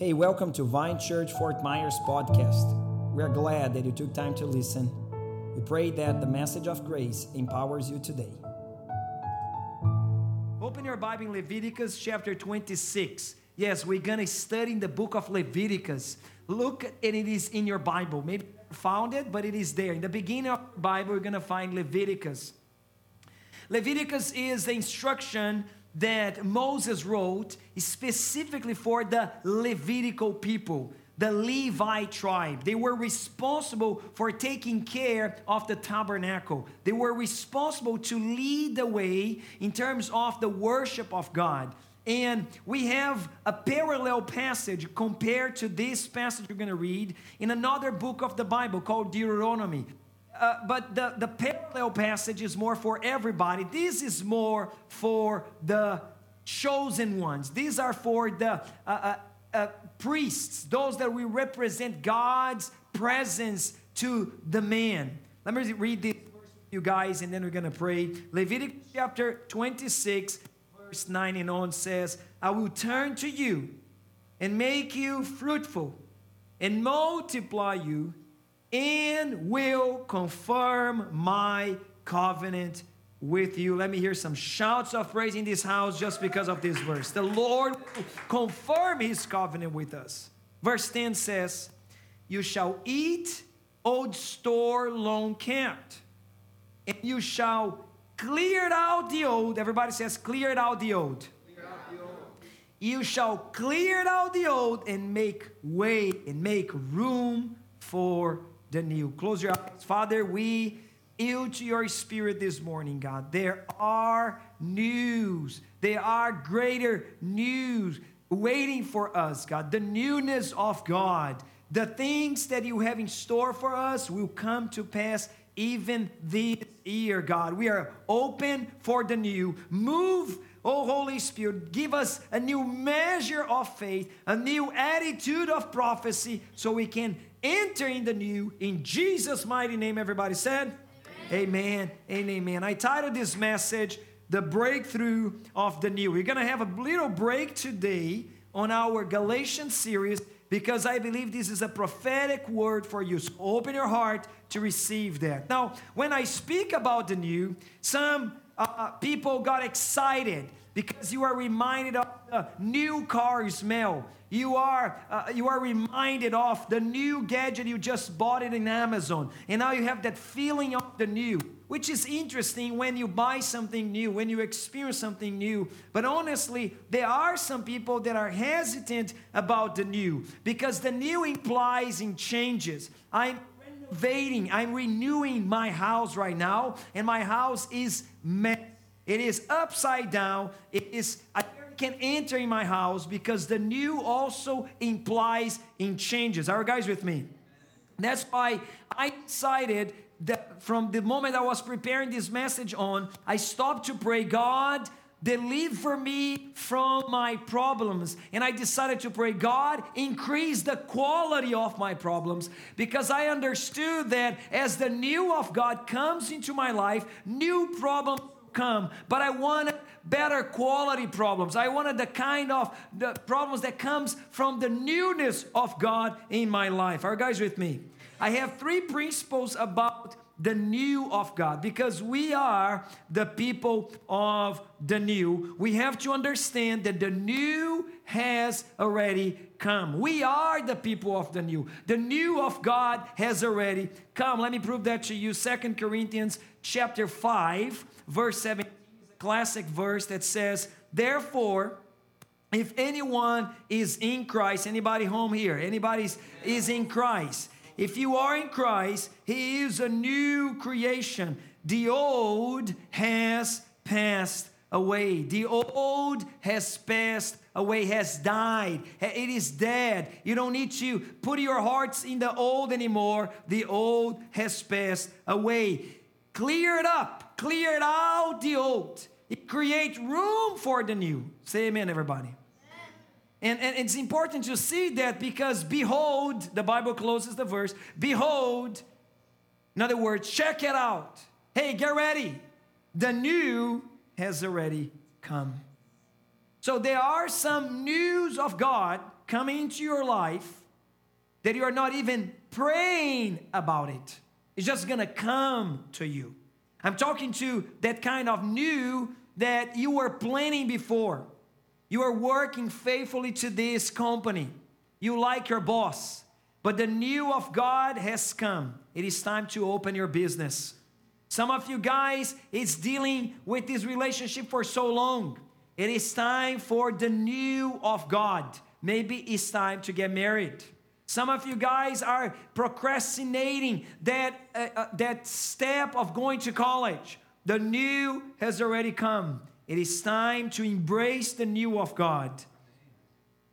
Hey, welcome to Vine Church Fort Myers podcast. We are glad that you took time to listen. We pray that the message of grace empowers you today. Open your Bible in Leviticus chapter 26. Yes, we're going to study in the book of Leviticus. Look, and it is in your Bible. Maybe found it, but it is there. In the beginning of the Bible, we're going to find Leviticus. Leviticus is the instruction that Moses wrote specifically for the Levitical people, the Levi tribe. They were responsible for taking care of the tabernacle. They were responsible to lead the way in terms of the worship of God. And we have a parallel passage compared to this passage we're going to read in another book of the Bible called Deuteronomy. Uh, but the, the parallel passage is more for everybody. This is more for the chosen ones. These are for the uh, uh, uh priests, those that we represent God's presence to the man. Let me read this you guys, and then we're going to pray. Leviticus chapter 26, verse 9 and on says, I will turn to you and make you fruitful and multiply you and will confirm my covenant with you. Let me hear some shouts of praise in this house just because of this verse. The Lord will confirm his covenant with us. Verse 10 says, You shall eat old store long kept, and you shall clear out the old. Everybody says, Clear out the old. You shall clear out the old and make way and make room for the new. Close your eyes. Father, we yield to your spirit this morning, God. There are news, there are greater news waiting for us, God. The newness of God, the things that you have in store for us will come to pass even this year, God. We are open for the new. Move. Oh, Holy Spirit, give us a new measure of faith, a new attitude of prophecy, so we can enter in the new. In Jesus' mighty name, everybody said, Amen, amen and amen. I titled this message, The Breakthrough of the New. We're going to have a little break today on our Galatians series because I believe this is a prophetic word for you. So open your heart to receive that. Now, when I speak about the new, some uh, uh people got excited because you are reminded of the new car smell you are, uh, you are reminded of the new gadget you just bought it in Amazon. And now you have that feeling of the new, which is interesting when you buy something new, when you experience something new. But honestly, there are some people that are hesitant about the new because the new implies in changes. I'm renovating, I'm renewing my house right now, and my house is mess. It is upside down. It is. I can enter in my house because the new also implies in changes. Are you guys with me? That's why I decided that from the moment I was preparing this message on, I stopped to pray, God, deliver me from my problems. And I decided to pray, God, increase the quality of my problems because I understood that as the new of God comes into my life, new problems come. But I wanted better quality problems. I wanted the kind of the problems that comes from the newness of God in my life. Are guys with me? I have three principles about the new of God because we are the people of the new. We have to understand that the new has already come. We are the people of the new. The new of God has already come. Let me prove that to you. Second Corinthians chapter 5 verse 7 classic verse that says, Therefore, if anyone is in Christ, anybody home here, anybody is in Christ, if you are in Christ, He is a new creation. The old has passed away. The old has passed away, has died. It is dead. You don't need to put your hearts in the old anymore. The old has passed away. Clear it up, clear it out the old. It creates room for the new. Say amen, everybody. And, and it's important to see that because behold, the Bible closes the verse, behold, in other words, check it out. Hey, get ready. The new has already come. So there are some news of God coming into your life that you are not even praying about it. It's just gonna come to you. I'm talking to that kind of new that you were planning before. You are working faithfully to this company. You like your boss, but the new of God has come. It is time to open your business. Some of you guys is dealing with this relationship for so long. It is time for the new of God. Maybe it's time to get married. Some of you guys are procrastinating that, uh, uh, that step of going to college. The new has already come. It is time to embrace the new of God.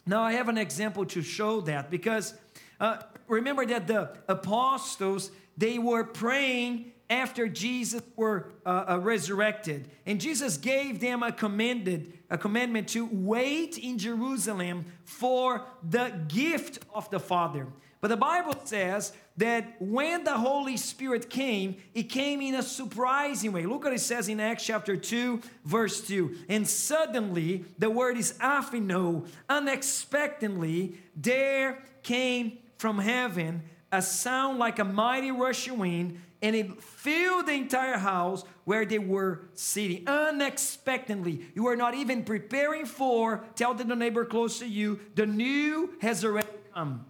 Now, I have an example to show that because uh, remember that the apostles they were praying after Jesus were uh, uh, resurrected, and Jesus gave them a commanded a commandment to wait in Jerusalem for the gift of the Father. But the Bible says that when the Holy Spirit came, it came in a surprising way. Look what it says in Acts chapter 2, verse 2. And suddenly, the word is aphino, unexpectedly, there came from heaven a sound like a mighty rushing wind and it filled the entire house where they were sitting unexpectedly. You are not even preparing for, tell the neighbor close to you, the new has already come.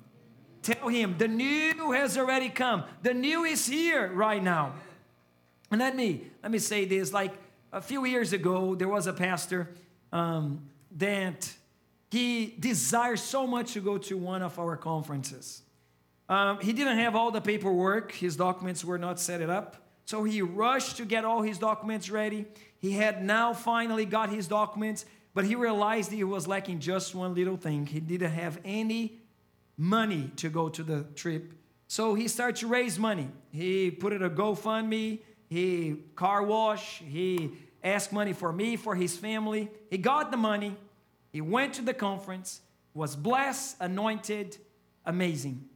Tell him, the new has already come. The new is here right now. And let me let me say this: like a few years ago, there was a pastor um, that he desired so much to go to one of our conferences. Um, he didn't have all the paperwork, his documents were not set up. So he rushed to get all his documents ready. He had now finally got his documents, but he realized he was lacking just one little thing. He didn't have any money to go to the trip. So he started to raise money. He put it a GoFundMe, he car wash, he asked money for me, for his family. He got the money. He went to the conference, was blessed, anointed, amazing.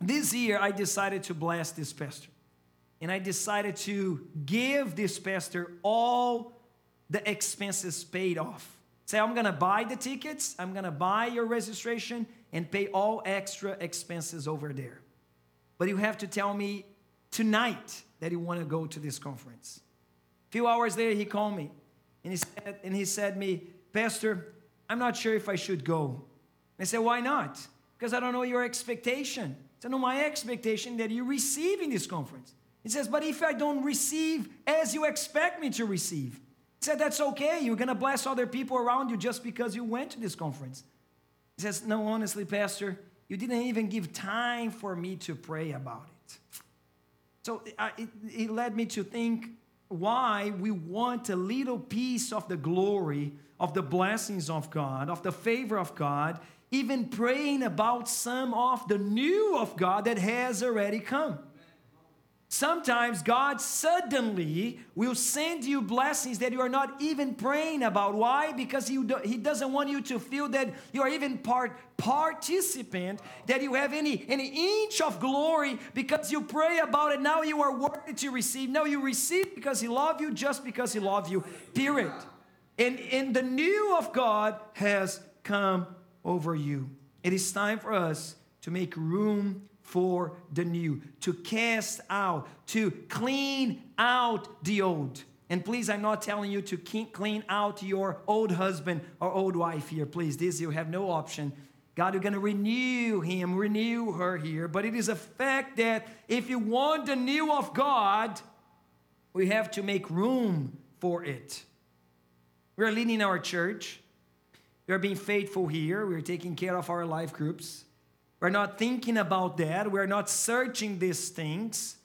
This year, I decided to bless this pastor. And I decided to give this pastor all the expenses paid off. Say, I'm gonna buy the tickets, I'm gonna buy your registration, and pay all extra expenses over there. But you have to tell me tonight that you wanna go to this conference. A few hours later, he called me and he said, and he said me, Pastor, I'm not sure if I should go. I said, Why not? Because I don't know your expectation. So no, my expectation that you receive in this conference. He says, but if I don't receive as you expect me to receive, he said, that's okay. You're going to bless other people around you just because you went to this conference. He says, no, honestly, Pastor, you didn't even give time for me to pray about it. So it, it led me to think why we want a little piece of the glory, of the blessings of God, of the favor of God, even praying about some of the new of God that has already come. Sometimes God suddenly will send you blessings that you are not even praying about. Why? Because he, he doesn't want you to feel that you are even part participant, that you have any, any inch of glory because you pray about it. Now you are worthy to receive. No, you receive because He loves you, just because He loves you. Period. And, and the new of God has come over you. It is time for us to make room for the new, to cast out, to clean out the old. And please, I'm not telling you to clean out your old husband or old wife here. Please, this you have no option. God, you're going to renew him, renew her here. But it is a fact that if you want the new of God, we have to make room for it. We're leading our church. We are being faithful here. We're taking care of our life groups. We're not thinking about that. We're not searching these things.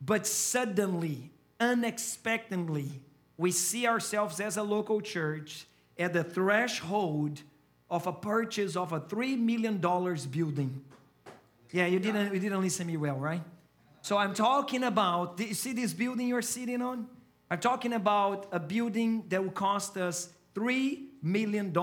But suddenly, unexpectedly, we see ourselves as a local church at the threshold of a purchase of a $3 million building. Yeah, you didn't, you didn't listen to me well, right? So I'm talking about, you see this building you're sitting on? I'm talking about a building that will cost us $3 million,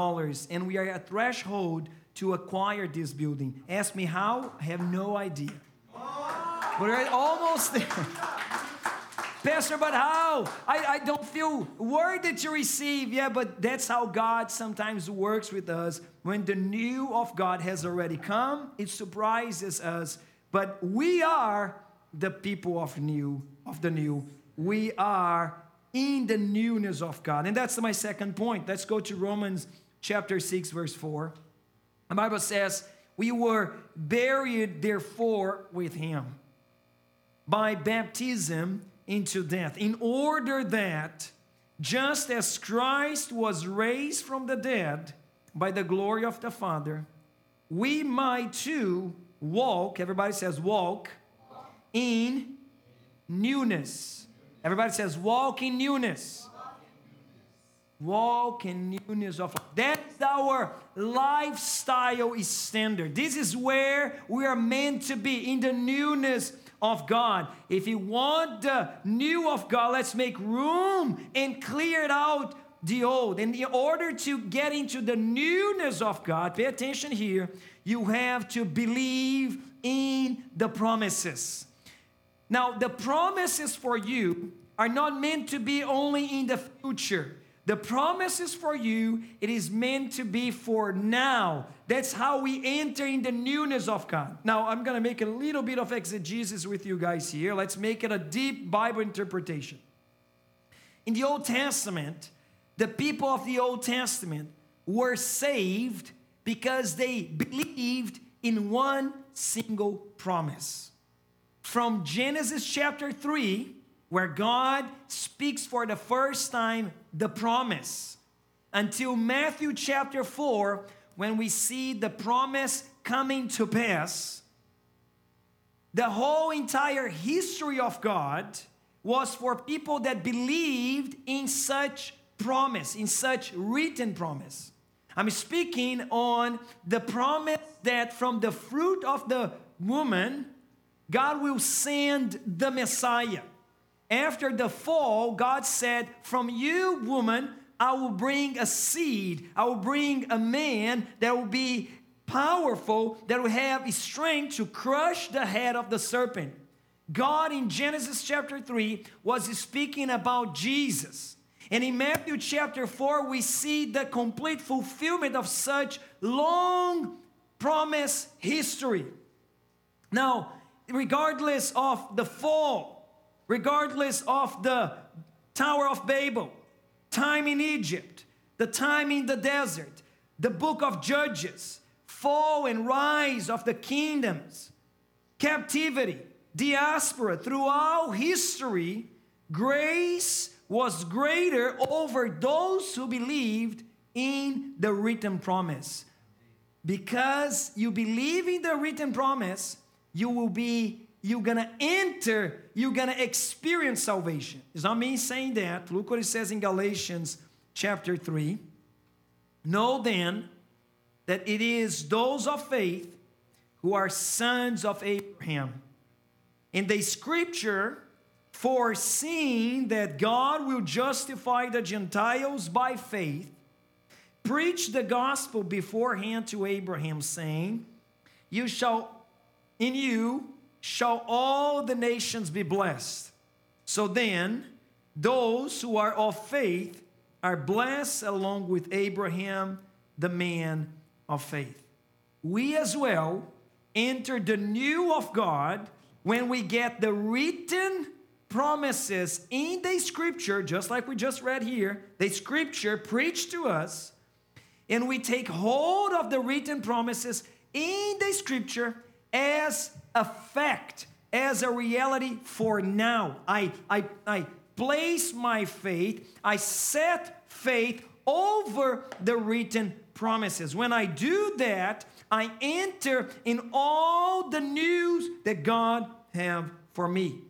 and we are at threshold to acquire this building. Ask me how? I have no idea. But we're almost there. Pastor, but how? I, I don't feel worthy to receive. Yeah, but that's how God sometimes works with us. When the new of God has already come, it surprises us. But we are the people of new, of the new. We are in the newness of God. And that's my second point. Let's go to Romans chapter 6, verse 4. The Bible says, We were buried, therefore, with him by baptism into death, in order that just as Christ was raised from the dead by the glory of the Father, we might too walk, everybody says walk, in newness. Everybody says walk in newness. Walk in newness of life. That's our lifestyle standard. This is where we are meant to be in the newness of God. If you want the new of God, let's make room and clear out the old. And in order to get into the newness of God, pay attention here, you have to believe in the promises. Now, the promises for you are not meant to be only in the future. The promises for you, it is meant to be for now. That's how we enter in the newness of God. Now, I'm going to make a little bit of exegesis with you guys here. Let's make it a deep Bible interpretation. In the Old Testament, the people of the Old Testament were saved because they believed in one single promise. From Genesis chapter 3, where God speaks for the first time the promise, until Matthew chapter 4, when we see the promise coming to pass, the whole entire history of God was for people that believed in such promise, in such written promise. I'm speaking on the promise that from the fruit of the woman, God will send the Messiah. After the fall, God said, From you, woman, I will bring a seed. I will bring a man that will be powerful, that will have strength to crush the head of the serpent. God in Genesis chapter 3 was speaking about Jesus. And in Matthew chapter 4, we see the complete fulfillment of such long promise history. Now, regardless of the fall, regardless of the Tower of Babel, time in Egypt, the time in the desert, the book of Judges, fall and rise of the kingdoms, captivity, diaspora, throughout history, grace was greater over those who believed in the written promise. Because you believe in the written promise, you will be you're gonna enter, you're gonna experience salvation. It's not me saying that. Look what it says in Galatians chapter 3. Know then that it is those of faith who are sons of Abraham. In the scripture, foreseeing that God will justify the Gentiles by faith, preach the gospel beforehand to Abraham, saying, You shall, in you, shall all the nations be blessed. So then, those who are of faith are blessed along with Abraham, the man of faith. We as well enter the new of God when we get the written promises in the scripture, just like we just read here, the scripture preached to us, and we take hold of the written promises in the scripture as a fact, as a reality for now. I, I, I place my faith, I set faith over the written promises. When I do that, I enter in all the news that God have for me.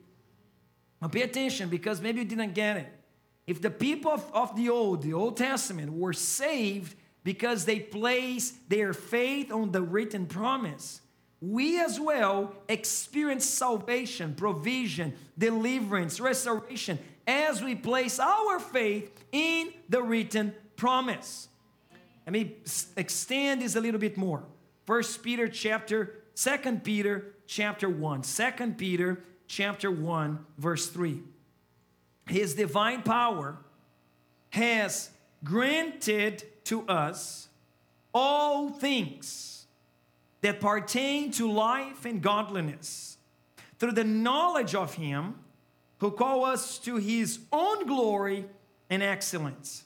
Now pay attention because maybe you didn't get it. If the people of, of the old, the Old Testament, were saved because they placed their faith on the written promise, we as well experience salvation, provision, deliverance, restoration as we place our faith in the written promise. Let me extend this a little bit more. First Peter chapter, Second Peter chapter 1. Second Peter chapter 1 verse 3. his divine power has granted to us all things that pertain to life and godliness through the knowledge of him who called us to his own glory and excellence.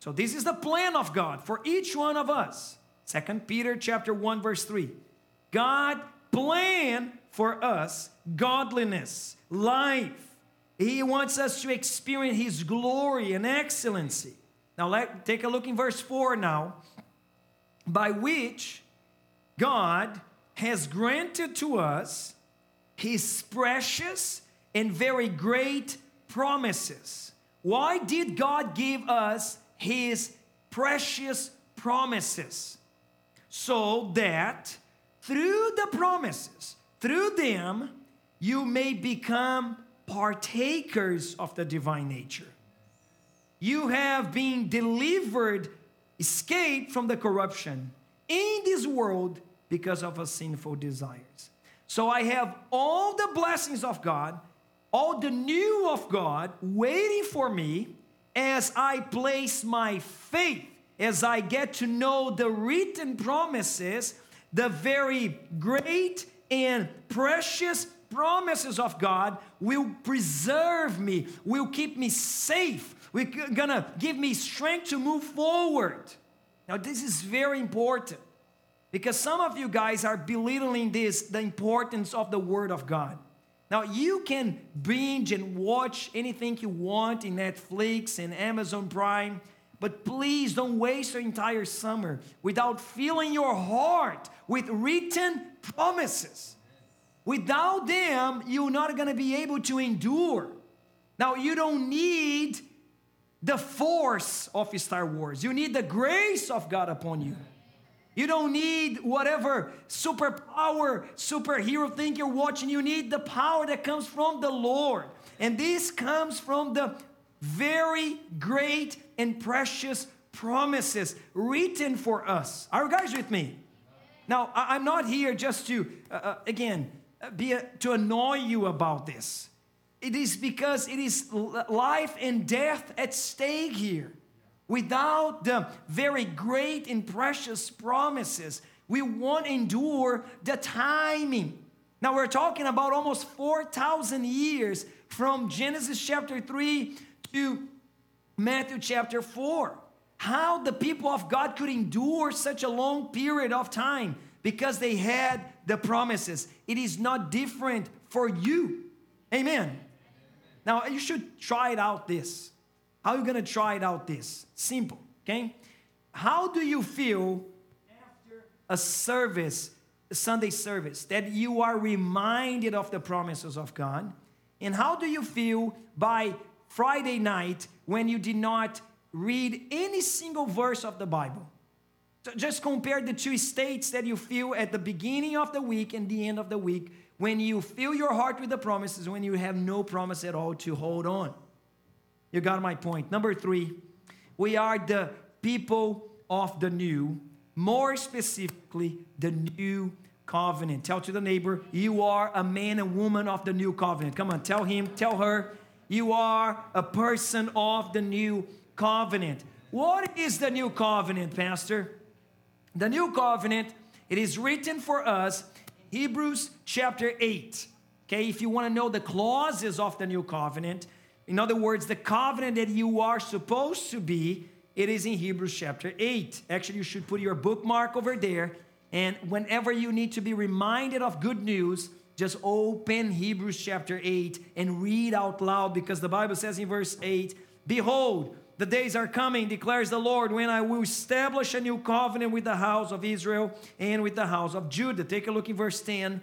So this is the plan of God for each one of us. Second Peter chapter 1 verse 3. God planned for us godliness, life. He wants us to experience his glory and excellency. Now let take a look in verse 4 now. By which God has granted to us his precious and very great promises. Why did God give us his precious promises? So that through the promises, through them, you may become partakers of the divine nature. You have been delivered, escaped from the corruption in this world because of our sinful desires. So I have all the blessings of God, all the new of God waiting for me as I place my faith, as I get to know the written promises, the very great and precious promises of God will preserve me, will keep me safe, will gonna give me strength to move forward. Now, this is very important because some of you guys are belittling this, the importance of the Word of God. Now, you can binge and watch anything you want in Netflix and Amazon Prime, but please don't waste your entire summer without filling your heart with written promises. Without them, you're not going to be able to endure. Now, you don't need the force of Star Wars, you need the grace of God upon you. You don't need whatever superpower, superhero thing you're watching. You need the power that comes from the Lord. And this comes from the very great and precious promises written for us. Are you guys with me? Now, I'm not here just to, uh, uh again, uh, be a, to annoy you about this. It is because it is life and death at stake here. Without the very great and precious promises, we won't endure the timing. Now, we're talking about almost 4,000 years from Genesis chapter 3 to Matthew chapter 4. How the people of God could endure such a long period of time because they had the promises. It is not different for you. Amen. Now, you should try it out this. How are you going to try it out this? Simple, okay? How do you feel after a service, a Sunday service, that you are reminded of the promises of God? And how do you feel by Friday night when you did not read any single verse of the Bible? So just compare the two states that you feel at the beginning of the week and the end of the week when you fill your heart with the promises, when you have no promise at all to hold on. You got my point. Number three, we are the people of the new, more specifically, the new covenant. Tell to the neighbor, you are a man and woman of the new covenant. Come on, tell him, tell her, you are a person of the new covenant. What is the new covenant, Pastor? The new covenant, it is written for us, Hebrews chapter 8. Okay, if you want to know the clauses of the new covenant, in other words, the covenant that you are supposed to be, it is in Hebrews chapter 8. Actually, you should put your bookmark over there. And whenever you need to be reminded of good news, just open Hebrews chapter 8 and read out loud because the Bible says in verse 8, Behold, the days are coming, declares the Lord, when I will establish a new covenant with the house of Israel and with the house of Judah. Take a look in verse 10.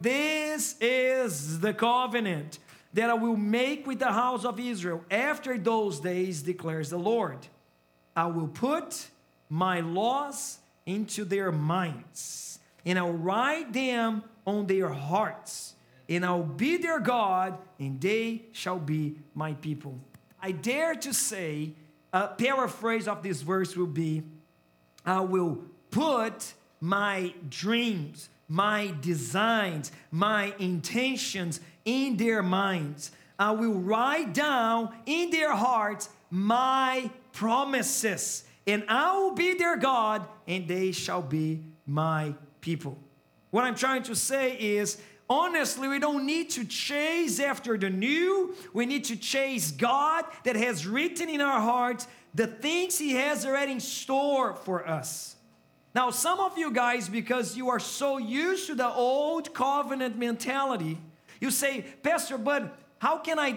This is the covenant that I will make with the house of Israel after those days, declares the Lord. I will put my laws into their minds, and I'll write them on their hearts, and I'll be their God, and they shall be my people. I dare to say, a paraphrase of this verse will be I will put my dreams, my designs, my intentions in their minds. I will write down in their hearts my promises, and I will be their God, and they shall be my people. What I'm trying to say is, honestly, we don't need to chase after the new. We need to chase God that has written in our hearts the things He has already in store for us. Now, some of you guys, because you are so used to the old covenant mentality, you say, Pastor, but how can I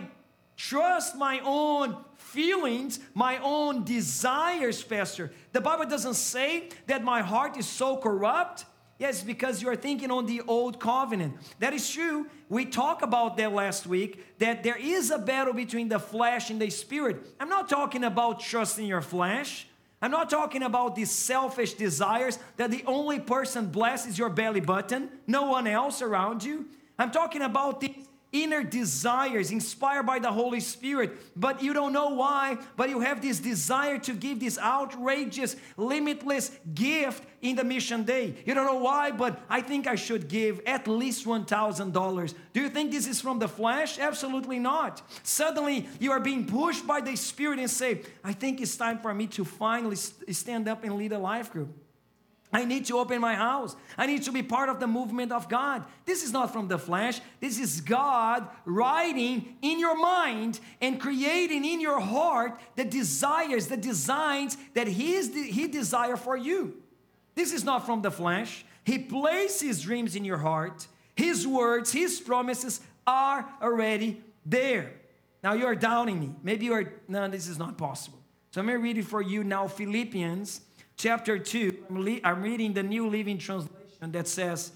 trust my own feelings, my own desires, Pastor? The Bible doesn't say that my heart is so corrupt. Yes, because you are thinking on the old covenant. That is true. We talked about that last week that there is a battle between the flesh and the spirit. I'm not talking about trusting your flesh. I'm not talking about these selfish desires that the only person blessed is your belly button, no one else around you. I'm talking about these inner desires inspired by the Holy Spirit, but you don't know why, but you have this desire to give this outrageous, limitless gift in the mission day. You don't know why, but I think I should give at least $1,000. Do you think this is from the flesh? Absolutely not. Suddenly, you are being pushed by the Spirit and say, I think it's time for me to finally stand up and lead a life group. I need to open my house. I need to be part of the movement of God. This is not from the flesh. This is God writing in your mind and creating in your heart the desires, the designs that He, is, he desire for you. This is not from the flesh. He placed His dreams in your heart. His words, His promises are already there. Now you are doubting me. Maybe you are, no, this is not possible. So I'm going to read it for you now Philippians chapter 2, I'm reading the New Living Translation that says,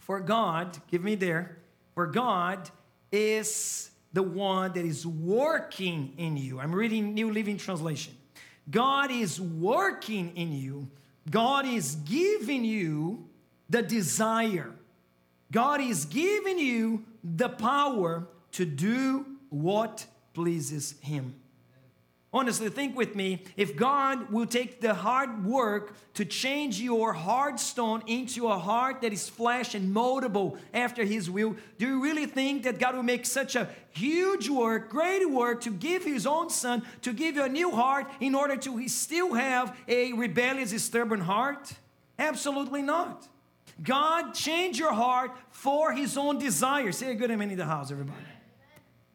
For God, give me there, for God is the one that is working in you. I'm reading New Living Translation. God is working in you, God is giving you the desire, God is giving you the power to do what pleases Him. Honestly, think with me if God will take the hard work to change your hard stone into a heart that is flesh and moldable after His will, do you really think that God will make such a huge work, great work to give His own Son, to give you a new heart in order to still have a rebellious, stubborn heart? Absolutely not. God changed your heart for His own desire. Say a good amen in the house, everybody.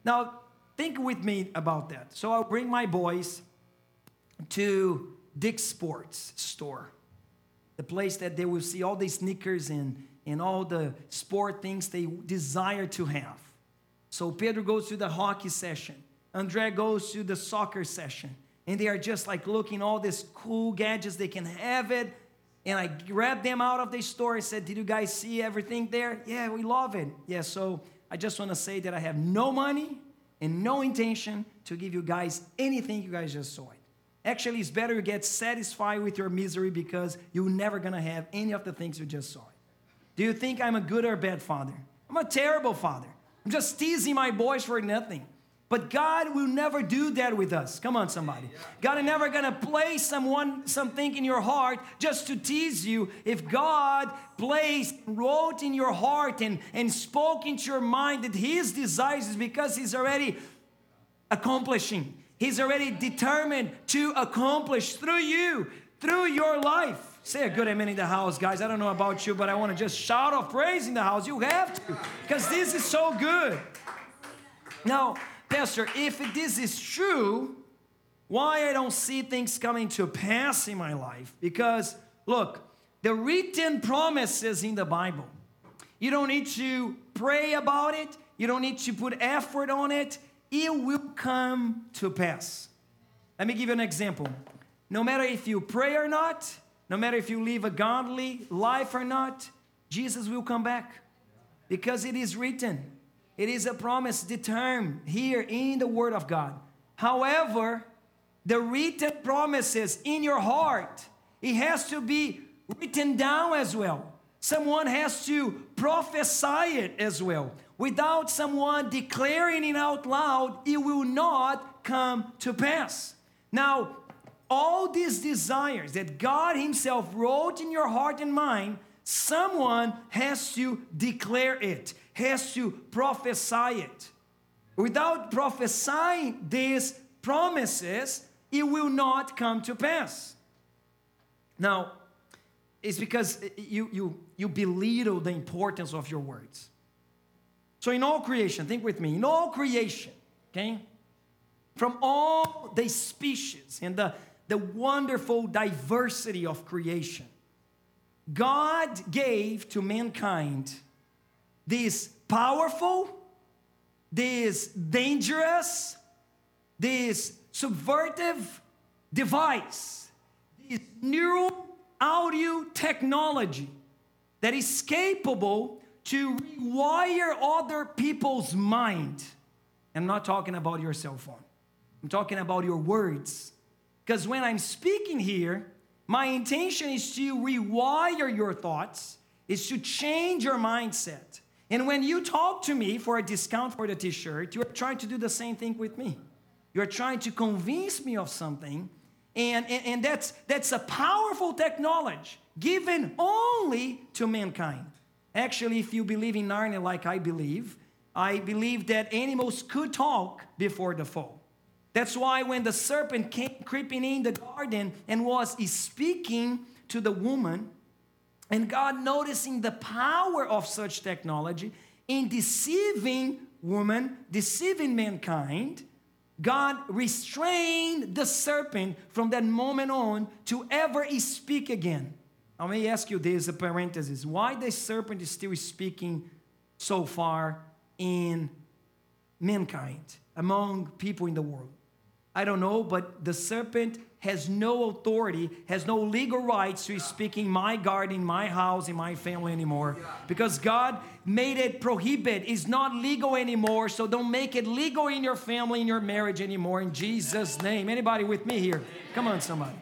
Now, think with me about that. So I'll bring my boys to Dick's Sports store, the place that they will see all the sneakers and, and all the sport things they desire to have. So Pedro goes to the hockey session, Andre goes to the soccer session, and they are just like looking all these cool gadgets they can have it. And I grabbed them out of the store and said, Did you guys see everything there? Yeah, we love it. Yeah, so I just want to say that I have no money and no intention to give you guys anything you guys just saw it. Actually, it's better you get satisfied with your misery because you're never gonna have any of the things you just saw. Do you think I'm a good or bad father? I'm a terrible father. I'm just teasing my boys for nothing. But God will never do that with us. Come on, somebody. God is never gonna place someone something in your heart just to tease you. If God placed, wrote in your heart and, and spoke into your mind that His desires is because He's already accomplishing. He's already determined to accomplish through you, through your life. Say a good amen in the house, guys. I don't know about you, but I want to just shout of praise in the house. You have to, because this is so good. Now, Pastor, if this is true, why I don't see things coming to pass in my life? Because look, the written promises in the Bible, you don't need to pray about it, you don't need to put effort on it, it will come to pass. Let me give you an example. No matter if you pray or not, no matter if you live a godly life or not, Jesus will come back because it is written. It is a promise determined here in the Word of God. However, the written promises in your heart, it has to be written down as well. Someone has to prophesy it as well. Without someone declaring it out loud, it will not come to pass. Now, all these desires that God Himself wrote in your heart and mind, someone has to declare it has to prophesy it. Without prophesying these promises, it will not come to pass. Now, it's because you, you, you belittle the importance of your words. So, in all creation, think with me, in all creation, okay, from all the species and the, the wonderful diversity of creation, God gave to mankind this powerful, this dangerous, this subvertive device, this neural audio technology that is capable to rewire other people's mind. I'm not talking about your cell phone. I'm talking about your words. Because when I'm speaking here, my intention is to rewire your thoughts, is to change your mindset. And when you talk to me for a discount for the t shirt, you're trying to do the same thing with me. You're trying to convince me of something, and, and, and that's, that's a powerful technology given only to mankind. Actually, if you believe in Narnia like I believe, I believe that animals could talk before the fall. That's why when the serpent came creeping in the garden and was speaking to the woman, and God noticing the power of such technology in deceiving woman, deceiving mankind, God restrained the serpent from that moment on to ever speak again. Let me ask you this, a parenthesis. Why the serpent is still speaking so far in mankind, among people in the world? I don't know, but the serpent has no authority, has no legal rights to speak in my garden, my house, in my family anymore. Because God made it prohibit. It's not legal anymore, so don't make it legal in your family, in your marriage anymore, in Jesus' name. Anybody with me here? Come on, somebody.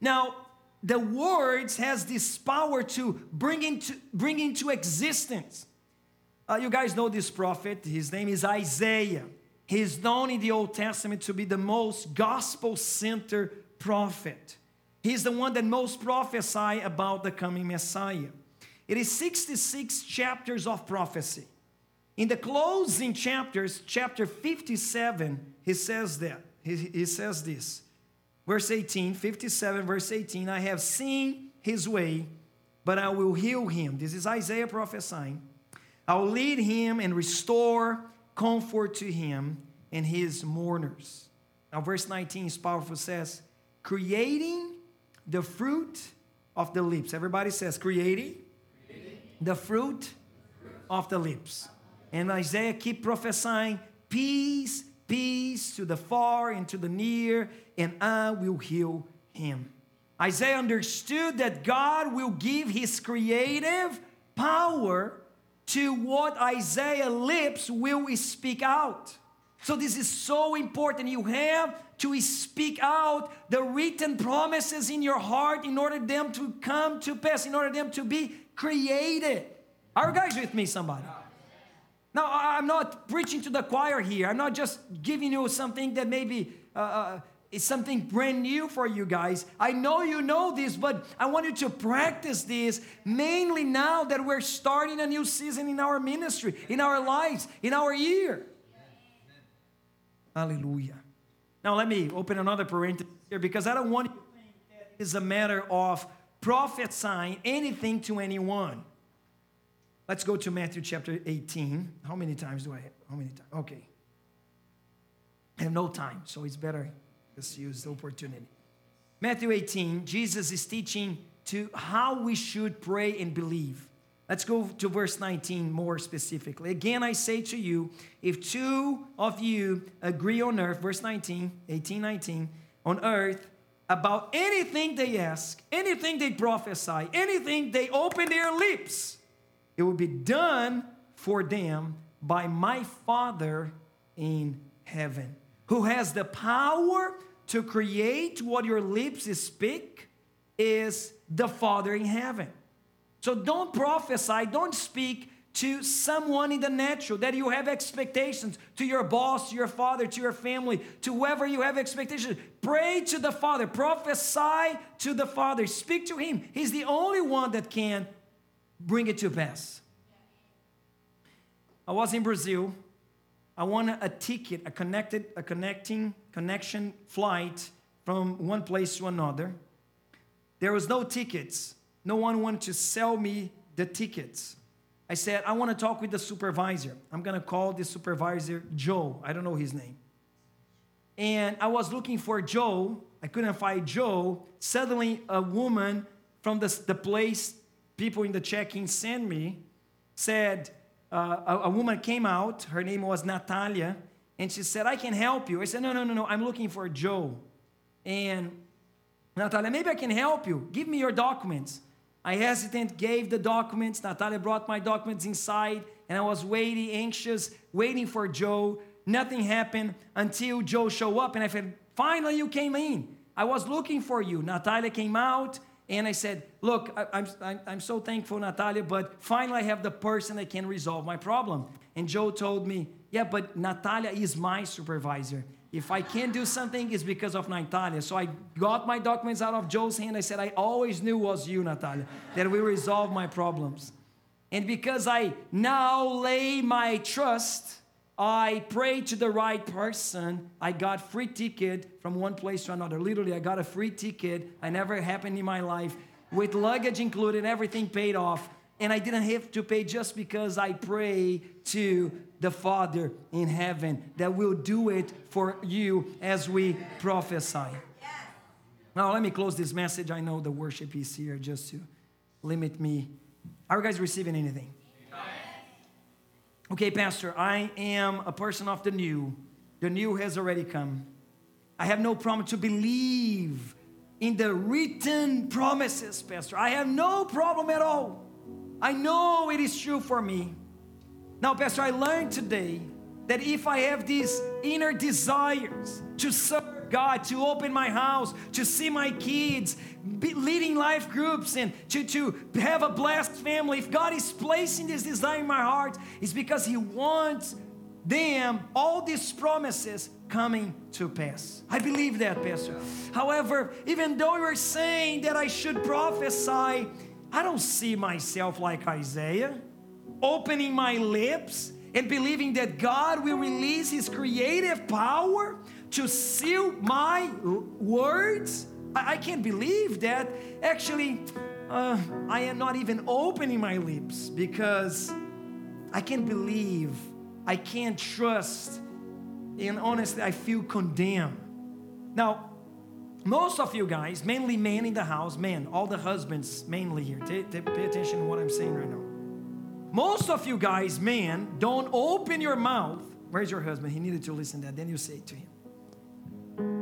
Now, the words has this power to bring into, bring into existence. Uh, you guys know this prophet. His name is Isaiah. He's known in the Old Testament to be the most gospel centered prophet. He's the one that most prophesy about the coming Messiah. It is 66 chapters of prophecy. In the closing chapters, chapter 57, he says that. He, he says this. Verse 18, 57, verse 18, I have seen his way, but I will heal him. This is Isaiah prophesying. I will lead him and restore comfort to him and his mourners. Now, verse 19 is powerful, says, creating the fruit of the lips. Everybody says, creating, creating. the fruit of the lips. And Isaiah keep prophesying, peace, peace to the far and to the near, and I will heal him. Isaiah understood that God will give his creative power to what Isaiah lips will we speak out. So this is so important. You have to speak out the written promises in your heart in order them to come to pass, in order them to be created. Are you guys with me, somebody? Now, I'm not preaching to the choir here. I'm not just giving you something that maybe uh, is something brand new for you guys. I know you know this, but I want you to practice this mainly now that we're starting a new season in our ministry, in our lives, in our year. Hallelujah. Now, let me open another parenthesis here because I don't want you to think that it's a matter of prophesying anything to anyone. Let's go to Matthew chapter 18. How many times do I have? How many times? Okay. I have no time, so it's better just use the opportunity. Matthew 18, Jesus is teaching to how we should pray and believe. Let's go to verse 19 more specifically. Again, I say to you, if two of you agree on earth, verse 19, 18, 19, on earth, about anything they ask, anything they prophesy, anything they open their lips, it will be done for them by my Father in heaven, who has the power to create what your lips speak, is the Father in heaven. So don't prophesy, don't speak to someone in the natural that you have expectations to your boss, to your father, to your family, to whoever you have expectations. Pray to the Father, prophesy to the Father, speak to Him. He's the only one that can bring it to pass. I was in Brazil I want a ticket, a connected, a connecting connection flight from one place to another. There was no tickets. No one wanted to sell me the tickets. I said, I want to talk with the supervisor. I'm going to call the supervisor Joe. I don't know his name. And I was looking for Joe. I couldn't find Joe. Suddenly, a woman from the, the place people in the check-in sent me said, uh, a, a woman came out. Her name was Natalia. And she said, I can help you. I said, no, no, no, no. I'm looking for Joe. And Natalia, maybe I can help you. Give me your documents. I hesitant, gave the documents. Natalia brought my documents inside, and I was waiting, anxious, waiting for Joe. Nothing happened until Joe showed up, and I said, Finally, you came in. I was looking for you. Natalia came out, and I said, Look, I, am I'm, I'm so thankful, Natalia, but finally I have the person that can resolve my problem. And Joe told me, Yeah, but Natalia is my supervisor. If I can't do something, it's because of Natalia. So I got my documents out of Joe's hand. I said, I always knew it was you, Natalia, that will resolve my problems. And because I now lay my trust, I prayed to the right person. I got free ticket from one place to another. Literally, I got a free ticket. I never happened in my life with luggage included, everything paid off. And I didn't have to pay just because I pray to the Father in heaven that will do it for you as we prophesy. Now, let me close this message. I know the worship is here just to limit me. Are you guys receiving anything? Okay, Pastor, I am a person of the new. The new has already come. I have no problem to believe in the written promises, Pastor. I have no problem at all. I know it is true for me. Now, Pastor, I learned today that if I have these inner desires to serve God, to open my house, to see my kids, leading life groups, and to, to have a blessed family, if God is placing this desire in my heart, it's because He wants them, all these promises coming to pass. I believe that, Pastor. However, even though you're saying that I should prophesy, I don't see myself like Isaiah opening my lips and believing that God will release His creative power to seal my words. I, I can't believe that. Actually, uh, I am not even opening my lips because I can't believe, I can't trust, and honestly, I feel condemned. Now, most of you guys, mainly men in the house, men, all the husbands mainly here, t- t- pay attention to what I'm saying right now. Most of you guys, men, don't open your mouth. Where's your husband? He needed to listen to that. Then you say it to him.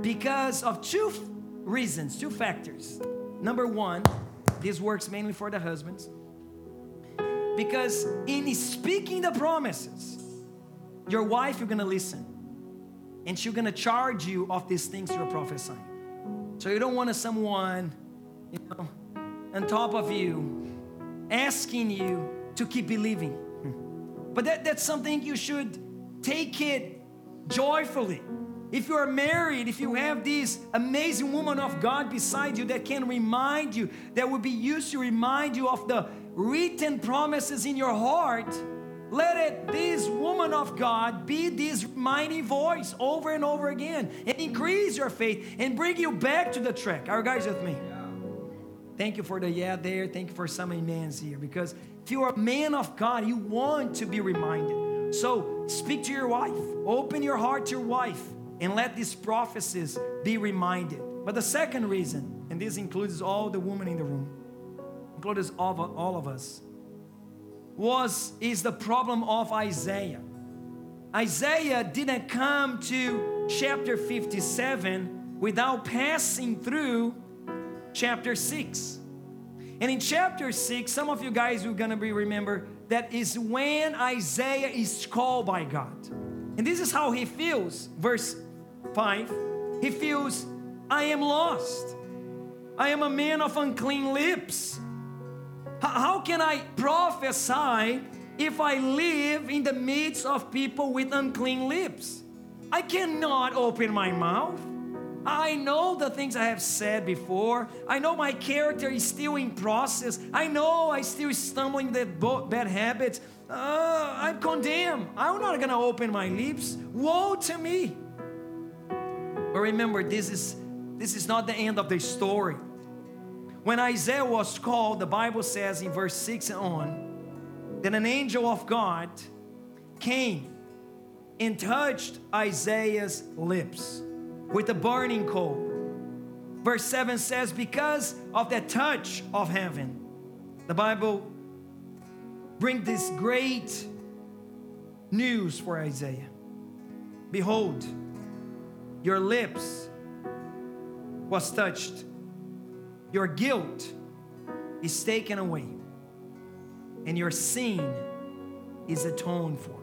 Because of two reasons, two factors. Number one, this works mainly for the husbands. Because in speaking the promises, your wife, you're gonna listen. And she's gonna charge you of these things you're prophesying. So you don't want someone, you know, on top of you, asking you to keep believing. But that, that's something you should take it joyfully. If you are married, if you have this amazing woman of God beside you that can remind you, that will be used to remind you of the written promises in your heart, let it, this woman of God, be this mighty voice over and over again and increase your faith and bring you back to the track. Are you guys with me? Thank you for the yeah there. Thank you for some amens here because if you're a man of God, you want to be reminded. So speak to your wife, open your heart to your wife, and let these prophecies be reminded. But the second reason, and this includes all the women in the room, includes all of, all of us, was is the problem of Isaiah. Isaiah didn't come to chapter 57 without passing through chapter 6. And in chapter 6, some of you guys are gonna be remember that is when Isaiah is called by God. And this is how he feels. Verse 5 he feels, I am lost. I am a man of unclean lips. How can I prophesy if I live in the midst of people with unclean lips? I cannot open my mouth. I know the things I have said before. I know my character is still in process. I know I still stumbling the bad habits. Uh, I'm condemned. I'm not gonna open my lips. Woe to me. But remember, this is this is not the end of the story. When Isaiah was called, the Bible says in verse 6 and on, that an angel of God came and touched Isaiah's lips with a burning coal. Verse 7 says, Because of that touch of heaven, the Bible brings this great news for Isaiah. Behold, your lips was touched, your guilt is taken away, and your sin is atoned for.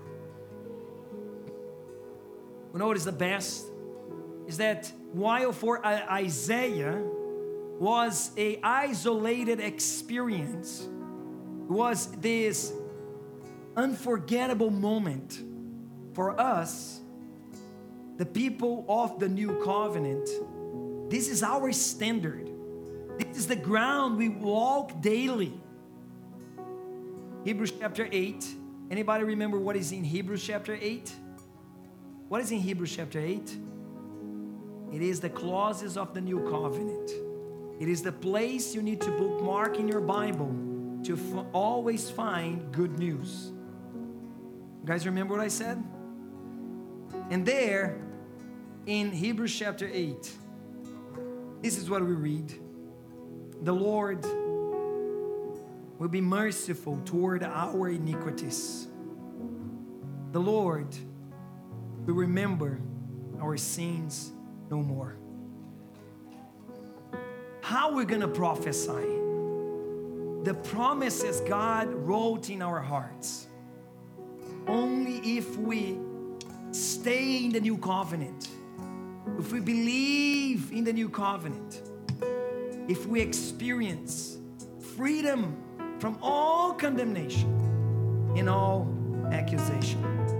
You know what is the best? is that while for uh, Isaiah was a isolated experience, was this unforgettable moment for us, the people of the new covenant. This is our standard. This is the ground we walk daily. Hebrews chapter 8. Anybody remember what is in Hebrews chapter 8? What is in Hebrews chapter 8? It is the clauses of the new covenant. It is the place you need to bookmark in your Bible to f- always find good news. You guys remember what I said? And there in Hebrews chapter 8, this is what we read The Lord will be merciful toward our iniquities. The Lord will remember our sins no more. How we're going to prophesy? The promises God wrote in our hearts. Only if we stay in the new covenant, if we believe in the new covenant, if we experience freedom from all condemnation and all accusation.